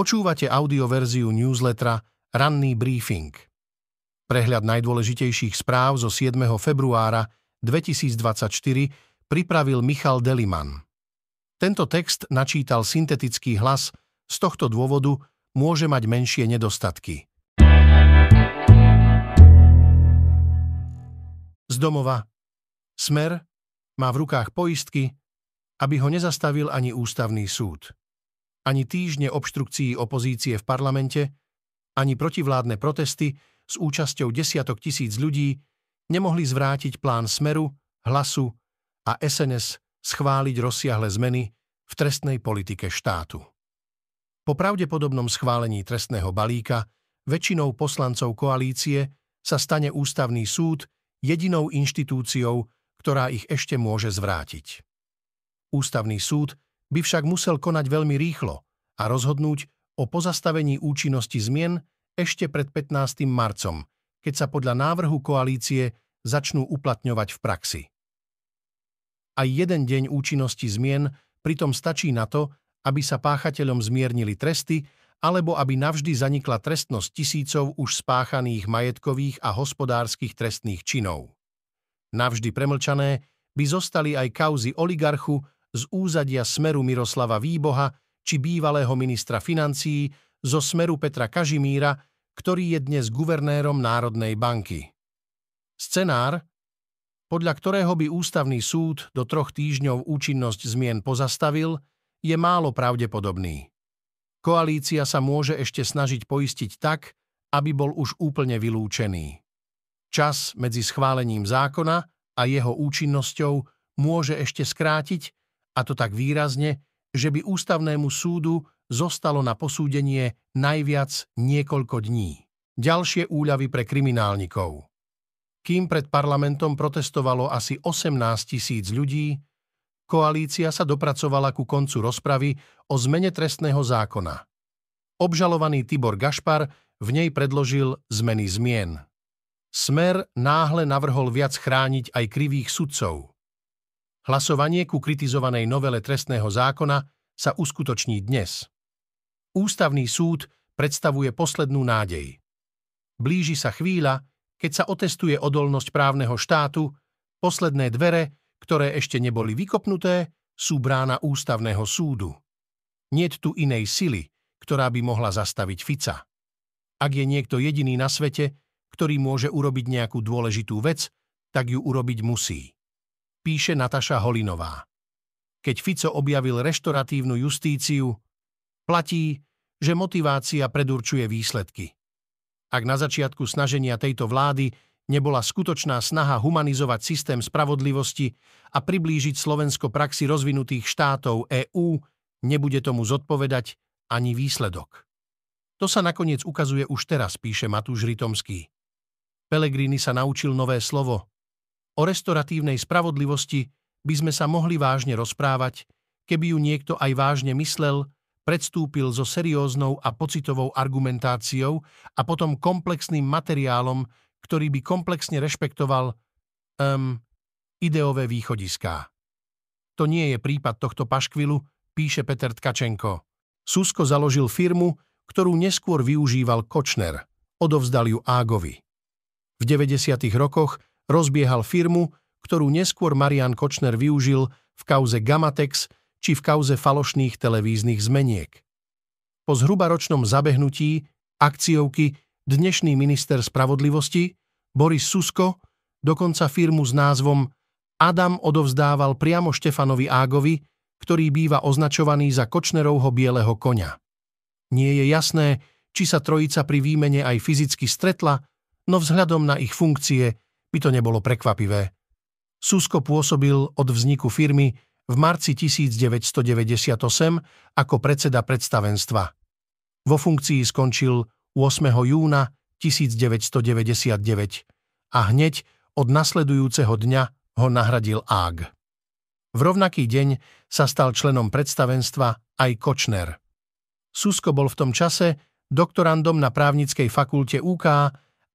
Počúvate audioverziu newslettera Ranný briefing. Prehľad najdôležitejších správ zo 7. februára 2024 pripravil Michal Deliman. Tento text načítal syntetický hlas, z tohto dôvodu môže mať menšie nedostatky. Z domova. Smer má v rukách poistky, aby ho nezastavil ani ústavný súd ani týždne obštrukcií opozície v parlamente, ani protivládne protesty s účasťou desiatok tisíc ľudí nemohli zvrátiť plán Smeru, Hlasu a SNS schváliť rozsiahle zmeny v trestnej politike štátu. Po pravdepodobnom schválení trestného balíka väčšinou poslancov koalície sa stane ústavný súd jedinou inštitúciou, ktorá ich ešte môže zvrátiť. Ústavný súd by však musel konať veľmi rýchlo a rozhodnúť o pozastavení účinnosti zmien ešte pred 15. marcom, keď sa podľa návrhu koalície začnú uplatňovať v praxi. Aj jeden deň účinnosti zmien pritom stačí na to, aby sa páchateľom zmiernili tresty alebo aby navždy zanikla trestnosť tisícov už spáchaných majetkových a hospodárskych trestných činov. Navždy premlčané by zostali aj kauzy oligarchu z úzadia smeru Miroslava Výboha či bývalého ministra financií zo smeru Petra Kažimíra, ktorý je dnes guvernérom Národnej banky. Scenár, podľa ktorého by ústavný súd do troch týždňov účinnosť zmien pozastavil, je málo pravdepodobný. Koalícia sa môže ešte snažiť poistiť tak, aby bol už úplne vylúčený. Čas medzi schválením zákona a jeho účinnosťou môže ešte skrátiť a to tak výrazne, že by ústavnému súdu zostalo na posúdenie najviac niekoľko dní. Ďalšie úľavy pre kriminálnikov. Kým pred parlamentom protestovalo asi 18 tisíc ľudí, koalícia sa dopracovala ku koncu rozpravy o zmene trestného zákona. Obžalovaný Tibor Gašpar v nej predložil zmeny zmien. Smer náhle navrhol viac chrániť aj krivých sudcov. Hlasovanie ku kritizovanej novele trestného zákona sa uskutoční dnes. Ústavný súd predstavuje poslednú nádej. Blíži sa chvíľa, keď sa otestuje odolnosť právneho štátu, posledné dvere, ktoré ešte neboli vykopnuté, sú brána ústavného súdu. Niet tu inej sily, ktorá by mohla zastaviť Fica. Ak je niekto jediný na svete, ktorý môže urobiť nejakú dôležitú vec, tak ju urobiť musí píše Nataša Holinová. Keď Fico objavil reštoratívnu justíciu, platí, že motivácia predurčuje výsledky. Ak na začiatku snaženia tejto vlády nebola skutočná snaha humanizovať systém spravodlivosti a priblížiť Slovensko praxi rozvinutých štátov EÚ, nebude tomu zodpovedať ani výsledok. To sa nakoniec ukazuje už teraz, píše Matúš Rytomský. Pelegrini sa naučil nové slovo O restoratívnej spravodlivosti by sme sa mohli vážne rozprávať, keby ju niekto aj vážne myslel, predstúpil so serióznou a pocitovou argumentáciou a potom komplexným materiálom, ktorý by komplexne rešpektoval um, ideové východiská. To nie je prípad tohto paškvilu, píše Peter Tkačenko. Susko založil firmu, ktorú neskôr využíval Kočner. Odovzdal ju Ágovi. V 90. rokoch rozbiehal firmu, ktorú neskôr Marian Kočner využil v kauze Gamatex či v kauze falošných televíznych zmeniek. Po zhruba ročnom zabehnutí akciovky dnešný minister spravodlivosti Boris Susko dokonca firmu s názvom Adam odovzdával priamo Štefanovi Ágovi, ktorý býva označovaný za Kočnerovho bieleho koňa. Nie je jasné, či sa trojica pri výmene aj fyzicky stretla, no vzhľadom na ich funkcie by to nebolo prekvapivé. Susko pôsobil od vzniku firmy v marci 1998 ako predseda predstavenstva. Vo funkcii skončil 8. júna 1999 a hneď od nasledujúceho dňa ho nahradil Ág. V rovnaký deň sa stal členom predstavenstva aj Kočner. Susko bol v tom čase doktorandom na právnickej fakulte UK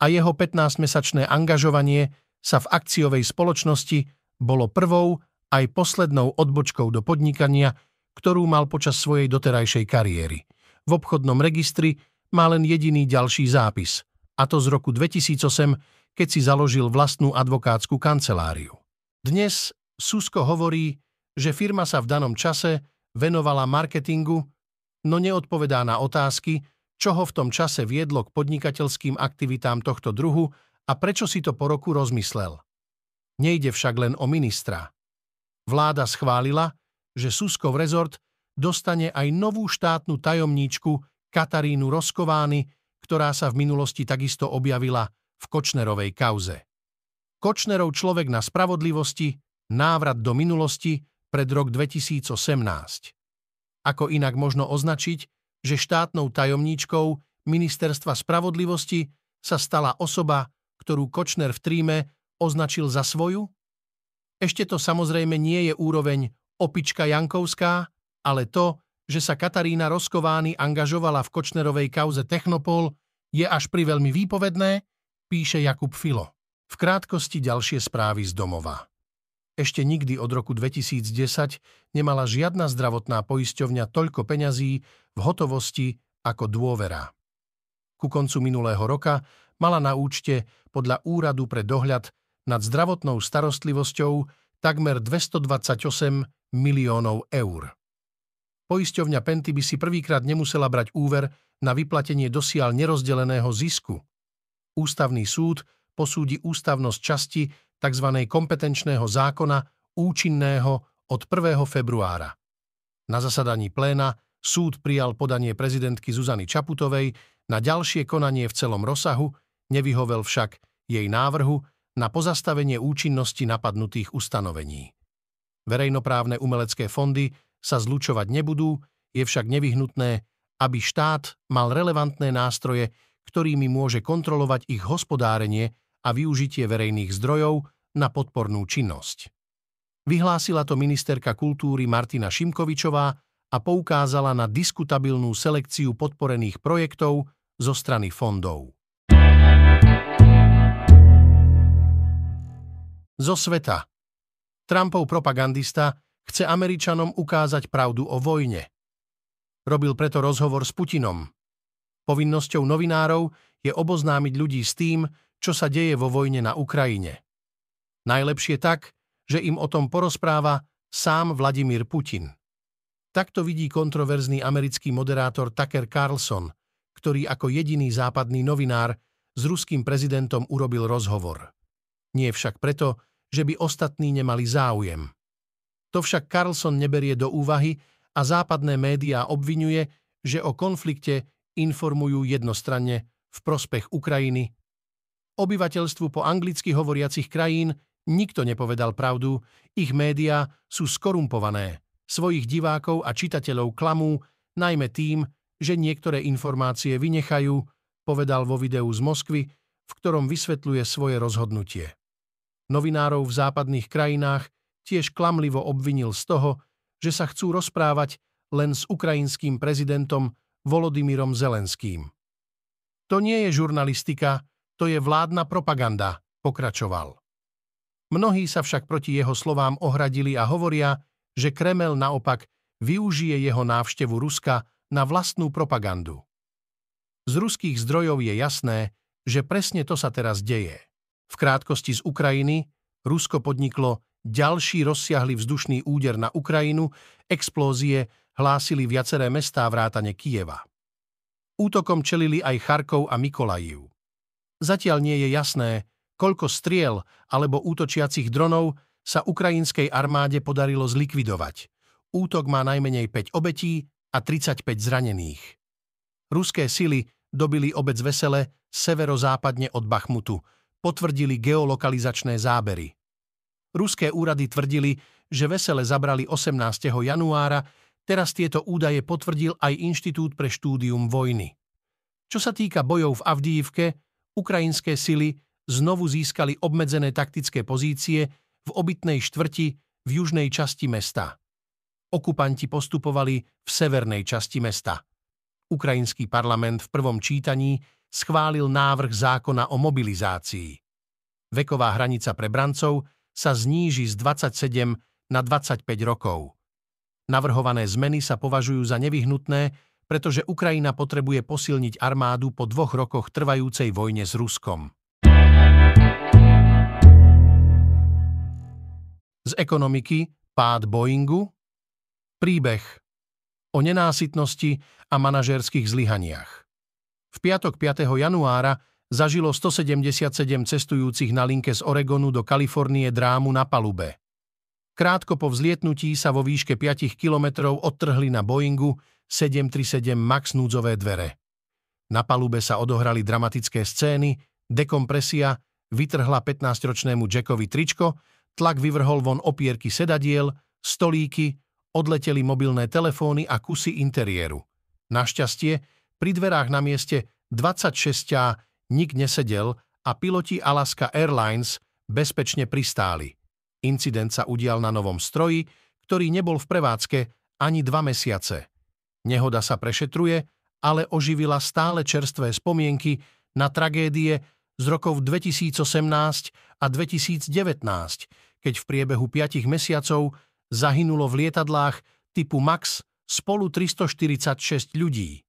a jeho 15-mesačné angažovanie sa v akciovej spoločnosti bolo prvou aj poslednou odbočkou do podnikania, ktorú mal počas svojej doterajšej kariéry. v obchodnom registri má len jediný ďalší zápis, a to z roku 2008, keď si založil vlastnú advokátsku kanceláriu. Dnes Susko hovorí, že firma sa v danom čase venovala marketingu, no neodpovedá na otázky, čo ho v tom čase viedlo k podnikateľským aktivitám tohto druhu a prečo si to po roku rozmyslel. Nejde však len o ministra. Vláda schválila, že Suskov rezort dostane aj novú štátnu tajomníčku Katarínu Roskovány, ktorá sa v minulosti takisto objavila v Kočnerovej kauze. Kočnerov človek na spravodlivosti, návrat do minulosti pred rok 2018. Ako inak možno označiť, že štátnou tajomníčkou Ministerstva spravodlivosti sa stala osoba, ktorú Kočner v tríme označil za svoju? Ešte to samozrejme nie je úroveň opička Jankovská, ale to, že sa Katarína Roskovány angažovala v Kočnerovej kauze Technopol, je až pri veľmi výpovedné, píše Jakub Filo. V krátkosti ďalšie správy z domova. Ešte nikdy od roku 2010 nemala žiadna zdravotná poisťovňa toľko peňazí v hotovosti ako dôvera. Ku koncu minulého roka mala na účte podľa Úradu pre dohľad nad zdravotnou starostlivosťou takmer 228 miliónov eur. Poisťovňa Penty by si prvýkrát nemusela brať úver na vyplatenie dosiaľ nerozdeleného zisku. Ústavný súd posúdi ústavnosť časti tzv. kompetenčného zákona účinného od 1. februára. Na zasadaní pléna súd prijal podanie prezidentky Zuzany Čaputovej na ďalšie konanie v celom rozsahu, nevyhovel však jej návrhu na pozastavenie účinnosti napadnutých ustanovení. Verejnoprávne umelecké fondy sa zlučovať nebudú, je však nevyhnutné, aby štát mal relevantné nástroje, ktorými môže kontrolovať ich hospodárenie a využitie verejných zdrojov na podpornú činnosť. Vyhlásila to ministerka kultúry Martina Šimkovičová a poukázala na diskutabilnú selekciu podporených projektov zo strany fondov. Zo sveta. Trumpov propagandista chce Američanom ukázať pravdu o vojne. Robil preto rozhovor s Putinom. Povinnosťou novinárov je oboznámiť ľudí s tým, čo sa deje vo vojne na Ukrajine. Najlepšie tak, že im o tom porozpráva sám Vladimír Putin. Takto vidí kontroverzný americký moderátor Tucker Carlson, ktorý ako jediný západný novinár s ruským prezidentom urobil rozhovor. Nie však preto, že by ostatní nemali záujem. To však Carlson neberie do úvahy a západné médiá obvinuje, že o konflikte informujú jednostranne v prospech Ukrajiny. Obyvateľstvu po anglicky hovoriacich krajín nikto nepovedal pravdu, ich médiá sú skorumpované. Svojich divákov a čitateľov klamú, najmä tým, že niektoré informácie vynechajú, povedal vo videu z Moskvy, v ktorom vysvetľuje svoje rozhodnutie. Novinárov v západných krajinách tiež klamlivo obvinil z toho, že sa chcú rozprávať len s ukrajinským prezidentom Volodymyrom Zelenským. To nie je žurnalistika, to je vládna propaganda, pokračoval. Mnohí sa však proti jeho slovám ohradili a hovoria, že Kremel naopak využije jeho návštevu Ruska na vlastnú propagandu. Z ruských zdrojov je jasné, že presne to sa teraz deje. V krátkosti z Ukrajiny Rusko podniklo ďalší rozsiahly vzdušný úder na Ukrajinu, explózie hlásili viaceré mestá vrátane Kieva. Útokom čelili aj Charkov a Mikolajiv. Zatiaľ nie je jasné, koľko striel alebo útočiacich dronov sa ukrajinskej armáde podarilo zlikvidovať. Útok má najmenej 5 obetí a 35 zranených. Ruské sily dobili obec Vesele severozápadne od Bachmutu, potvrdili geolokalizačné zábery. Ruské úrady tvrdili, že vesele zabrali 18. januára, teraz tieto údaje potvrdil aj Inštitút pre štúdium vojny. Čo sa týka bojov v Avdíivke, ukrajinské sily znovu získali obmedzené taktické pozície v obytnej štvrti v južnej časti mesta. Okupanti postupovali v severnej časti mesta. Ukrajinský parlament v prvom čítaní schválil návrh zákona o mobilizácii. Veková hranica pre brancov sa zníži z 27 na 25 rokov. Navrhované zmeny sa považujú za nevyhnutné pretože Ukrajina potrebuje posilniť armádu po dvoch rokoch trvajúcej vojne s Ruskom. Z ekonomiky pád Boeingu, príbeh o nenásytnosti a manažérskych zlyhaniach. V piatok 5. januára zažilo 177 cestujúcich na linke z Oregonu do Kalifornie drámu na palube. Krátko po vzlietnutí sa vo výške 5 kilometrov odtrhli na Boeingu 737 MAX núdzové dvere. Na palube sa odohrali dramatické scény, dekompresia, vytrhla 15-ročnému Jackovi tričko Tlak vyvrhol von opierky sedadiel, stolíky, odleteli mobilné telefóny a kusy interiéru. Našťastie, pri dverách na mieste 26 nik nesedel a piloti Alaska Airlines bezpečne pristáli. Incident sa udial na novom stroji, ktorý nebol v prevádzke ani dva mesiace. Nehoda sa prešetruje, ale oživila stále čerstvé spomienky na tragédie z rokov 2018 a 2019, keď v priebehu 5 mesiacov zahynulo v lietadlách typu MAX spolu 346 ľudí.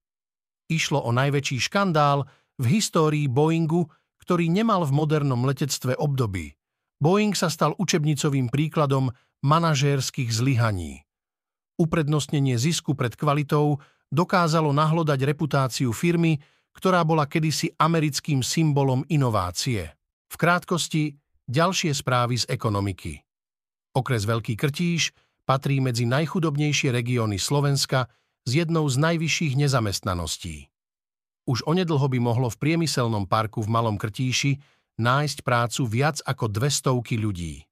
Išlo o najväčší škandál v histórii Boeingu, ktorý nemal v modernom letectve období. Boeing sa stal učebnicovým príkladom manažérskych zlyhaní. Uprednostnenie zisku pred kvalitou dokázalo nahlodať reputáciu firmy, ktorá bola kedysi americkým symbolom inovácie. V krátkosti ďalšie správy z ekonomiky. Okres Veľký Krtíš patrí medzi najchudobnejšie regióny Slovenska s jednou z najvyšších nezamestnaností. Už onedlho by mohlo v priemyselnom parku v Malom Krtíši nájsť prácu viac ako 200 ľudí.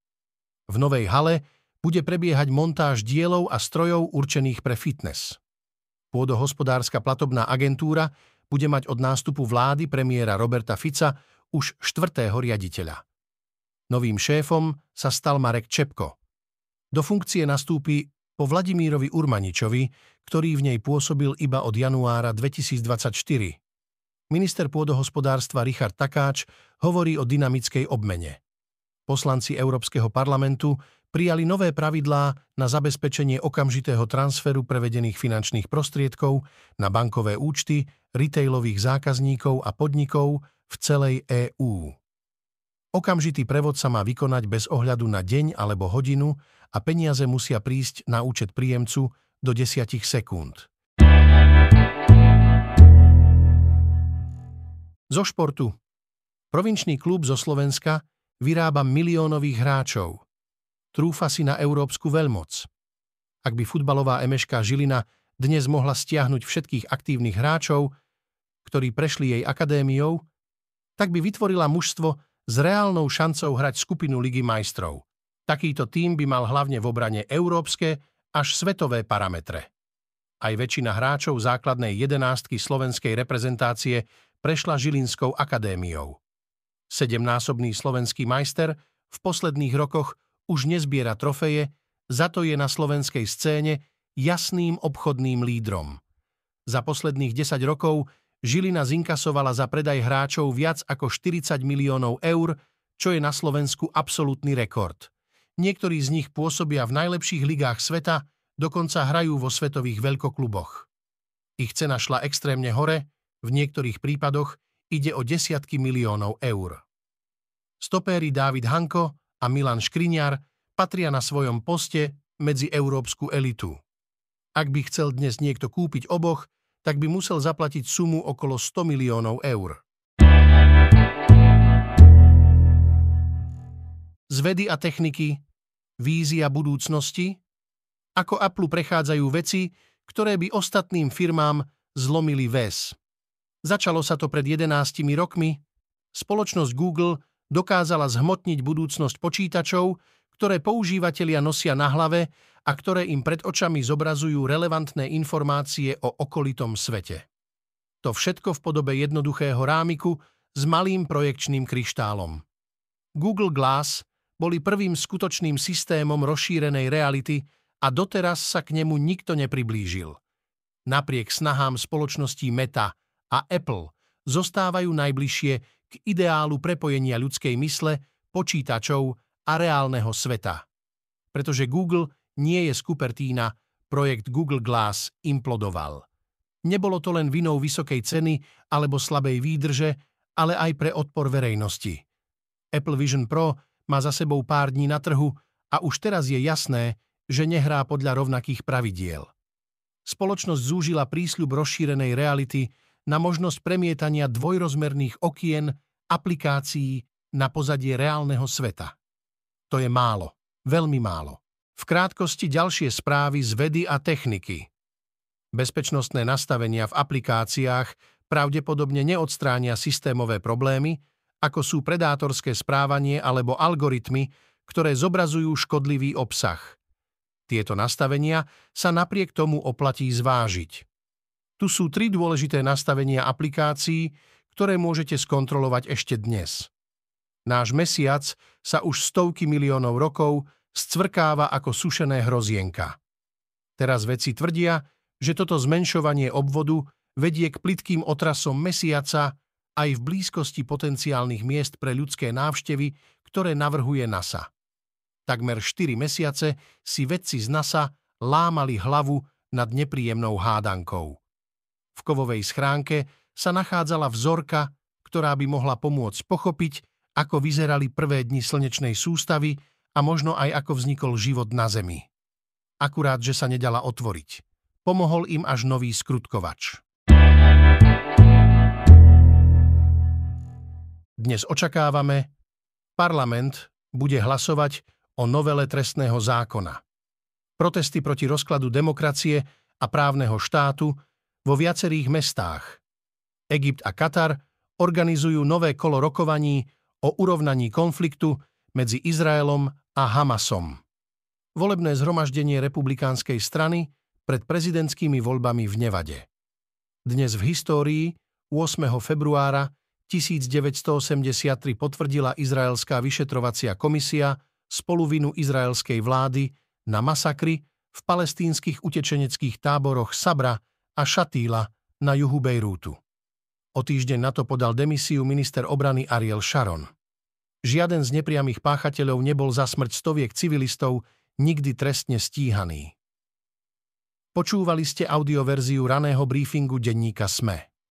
V novej hale bude prebiehať montáž dielov a strojov určených pre fitness. Pôdohospodárska platobná agentúra bude mať od nástupu vlády premiéra Roberta Fica už štvrtého riaditeľa. Novým šéfom sa stal Marek Čepko. Do funkcie nastúpi po Vladimírovi Urmaničovi, ktorý v nej pôsobil iba od januára 2024. Minister pôdohospodárstva Richard Takáč hovorí o dynamickej obmene. Poslanci Európskeho parlamentu prijali nové pravidlá na zabezpečenie okamžitého transferu prevedených finančných prostriedkov na bankové účty retailových zákazníkov a podnikov v celej EÚ. Okamžitý prevod sa má vykonať bez ohľadu na deň alebo hodinu a peniaze musia prísť na účet príjemcu do 10 sekúnd. Zo športu. Provinčný klub zo Slovenska vyrába miliónových hráčov – trúfa si na európsku veľmoc. Ak by futbalová Emeška Žilina dnes mohla stiahnuť všetkých aktívnych hráčov, ktorí prešli jej akadémiou, tak by vytvorila mužstvo s reálnou šancou hrať skupinu Ligy majstrov. Takýto tým by mal hlavne v obrane európske až svetové parametre. Aj väčšina hráčov základnej jedenástky slovenskej reprezentácie prešla Žilinskou akadémiou. Sedemnásobný slovenský majster v posledných rokoch už nezbiera trofeje, za to je na slovenskej scéne jasným obchodným lídrom. Za posledných 10 rokov Žilina zinkasovala za predaj hráčov viac ako 40 miliónov eur, čo je na Slovensku absolútny rekord. Niektorí z nich pôsobia v najlepších ligách sveta, dokonca hrajú vo svetových veľkokluboch. Ich cena šla extrémne hore, v niektorých prípadoch ide o desiatky miliónov eur. Stopéri Dávid Hanko a Milan Škriňar patria na svojom poste medzi európsku elitu. Ak by chcel dnes niekto kúpiť oboch, tak by musel zaplatiť sumu okolo 100 miliónov eur. Z vedy a techniky, vízia budúcnosti, ako Apple prechádzajú veci, ktoré by ostatným firmám zlomili väz. Začalo sa to pred 11 rokmi. Spoločnosť Google dokázala zhmotniť budúcnosť počítačov, ktoré používatelia nosia na hlave a ktoré im pred očami zobrazujú relevantné informácie o okolitom svete. To všetko v podobe jednoduchého rámiku s malým projekčným kryštálom. Google Glass boli prvým skutočným systémom rozšírenej reality a doteraz sa k nemu nikto nepriblížil. Napriek snahám spoločností Meta a Apple zostávajú najbližšie k ideálu prepojenia ľudskej mysle, počítačov a reálneho sveta. Pretože Google nie je z Cupertína, projekt Google Glass implodoval. Nebolo to len vinou vysokej ceny alebo slabej výdrže, ale aj pre odpor verejnosti. Apple Vision Pro má za sebou pár dní na trhu a už teraz je jasné, že nehrá podľa rovnakých pravidiel. Spoločnosť zúžila prísľub rozšírenej reality na možnosť premietania dvojrozmerných okien aplikácií na pozadie reálneho sveta. To je málo, veľmi málo. V krátkosti ďalšie správy z vedy a techniky. Bezpečnostné nastavenia v aplikáciách pravdepodobne neodstránia systémové problémy, ako sú predátorské správanie alebo algoritmy, ktoré zobrazujú škodlivý obsah. Tieto nastavenia sa napriek tomu oplatí zvážiť. Tu sú tri dôležité nastavenia aplikácií, ktoré môžete skontrolovať ešte dnes. Náš mesiac sa už stovky miliónov rokov scvrkáva ako sušené hrozienka. Teraz vedci tvrdia, že toto zmenšovanie obvodu vedie k plitkým otrasom mesiaca aj v blízkosti potenciálnych miest pre ľudské návštevy, ktoré navrhuje NASA. Takmer 4 mesiace si vedci z NASA lámali hlavu nad nepríjemnou hádankou. V kovovej schránke sa nachádzala vzorka, ktorá by mohla pomôcť pochopiť, ako vyzerali prvé dni slnečnej sústavy a možno aj ako vznikol život na Zemi. Akurát, že sa nedala otvoriť. Pomohol im až nový skrutkovač. Dnes očakávame, parlament bude hlasovať o novele trestného zákona. Protesty proti rozkladu demokracie a právneho štátu vo viacerých mestách. Egypt a Katar organizujú nové kolo rokovaní o urovnaní konfliktu medzi Izraelom a Hamasom. Volebné zhromaždenie republikánskej strany pred prezidentskými voľbami v Nevade. Dnes v histórii 8. februára 1983 potvrdila Izraelská vyšetrovacia komisia spoluvinu izraelskej vlády na masakry v palestínskych utečeneckých táboroch Sabra a Šatíla na juhu Bejrútu. O týždeň na to podal demisiu minister obrany Ariel Sharon. Žiaden z nepriamých páchateľov nebol za smrť stoviek civilistov nikdy trestne stíhaný. Počúvali ste audioverziu raného briefingu denníka SME.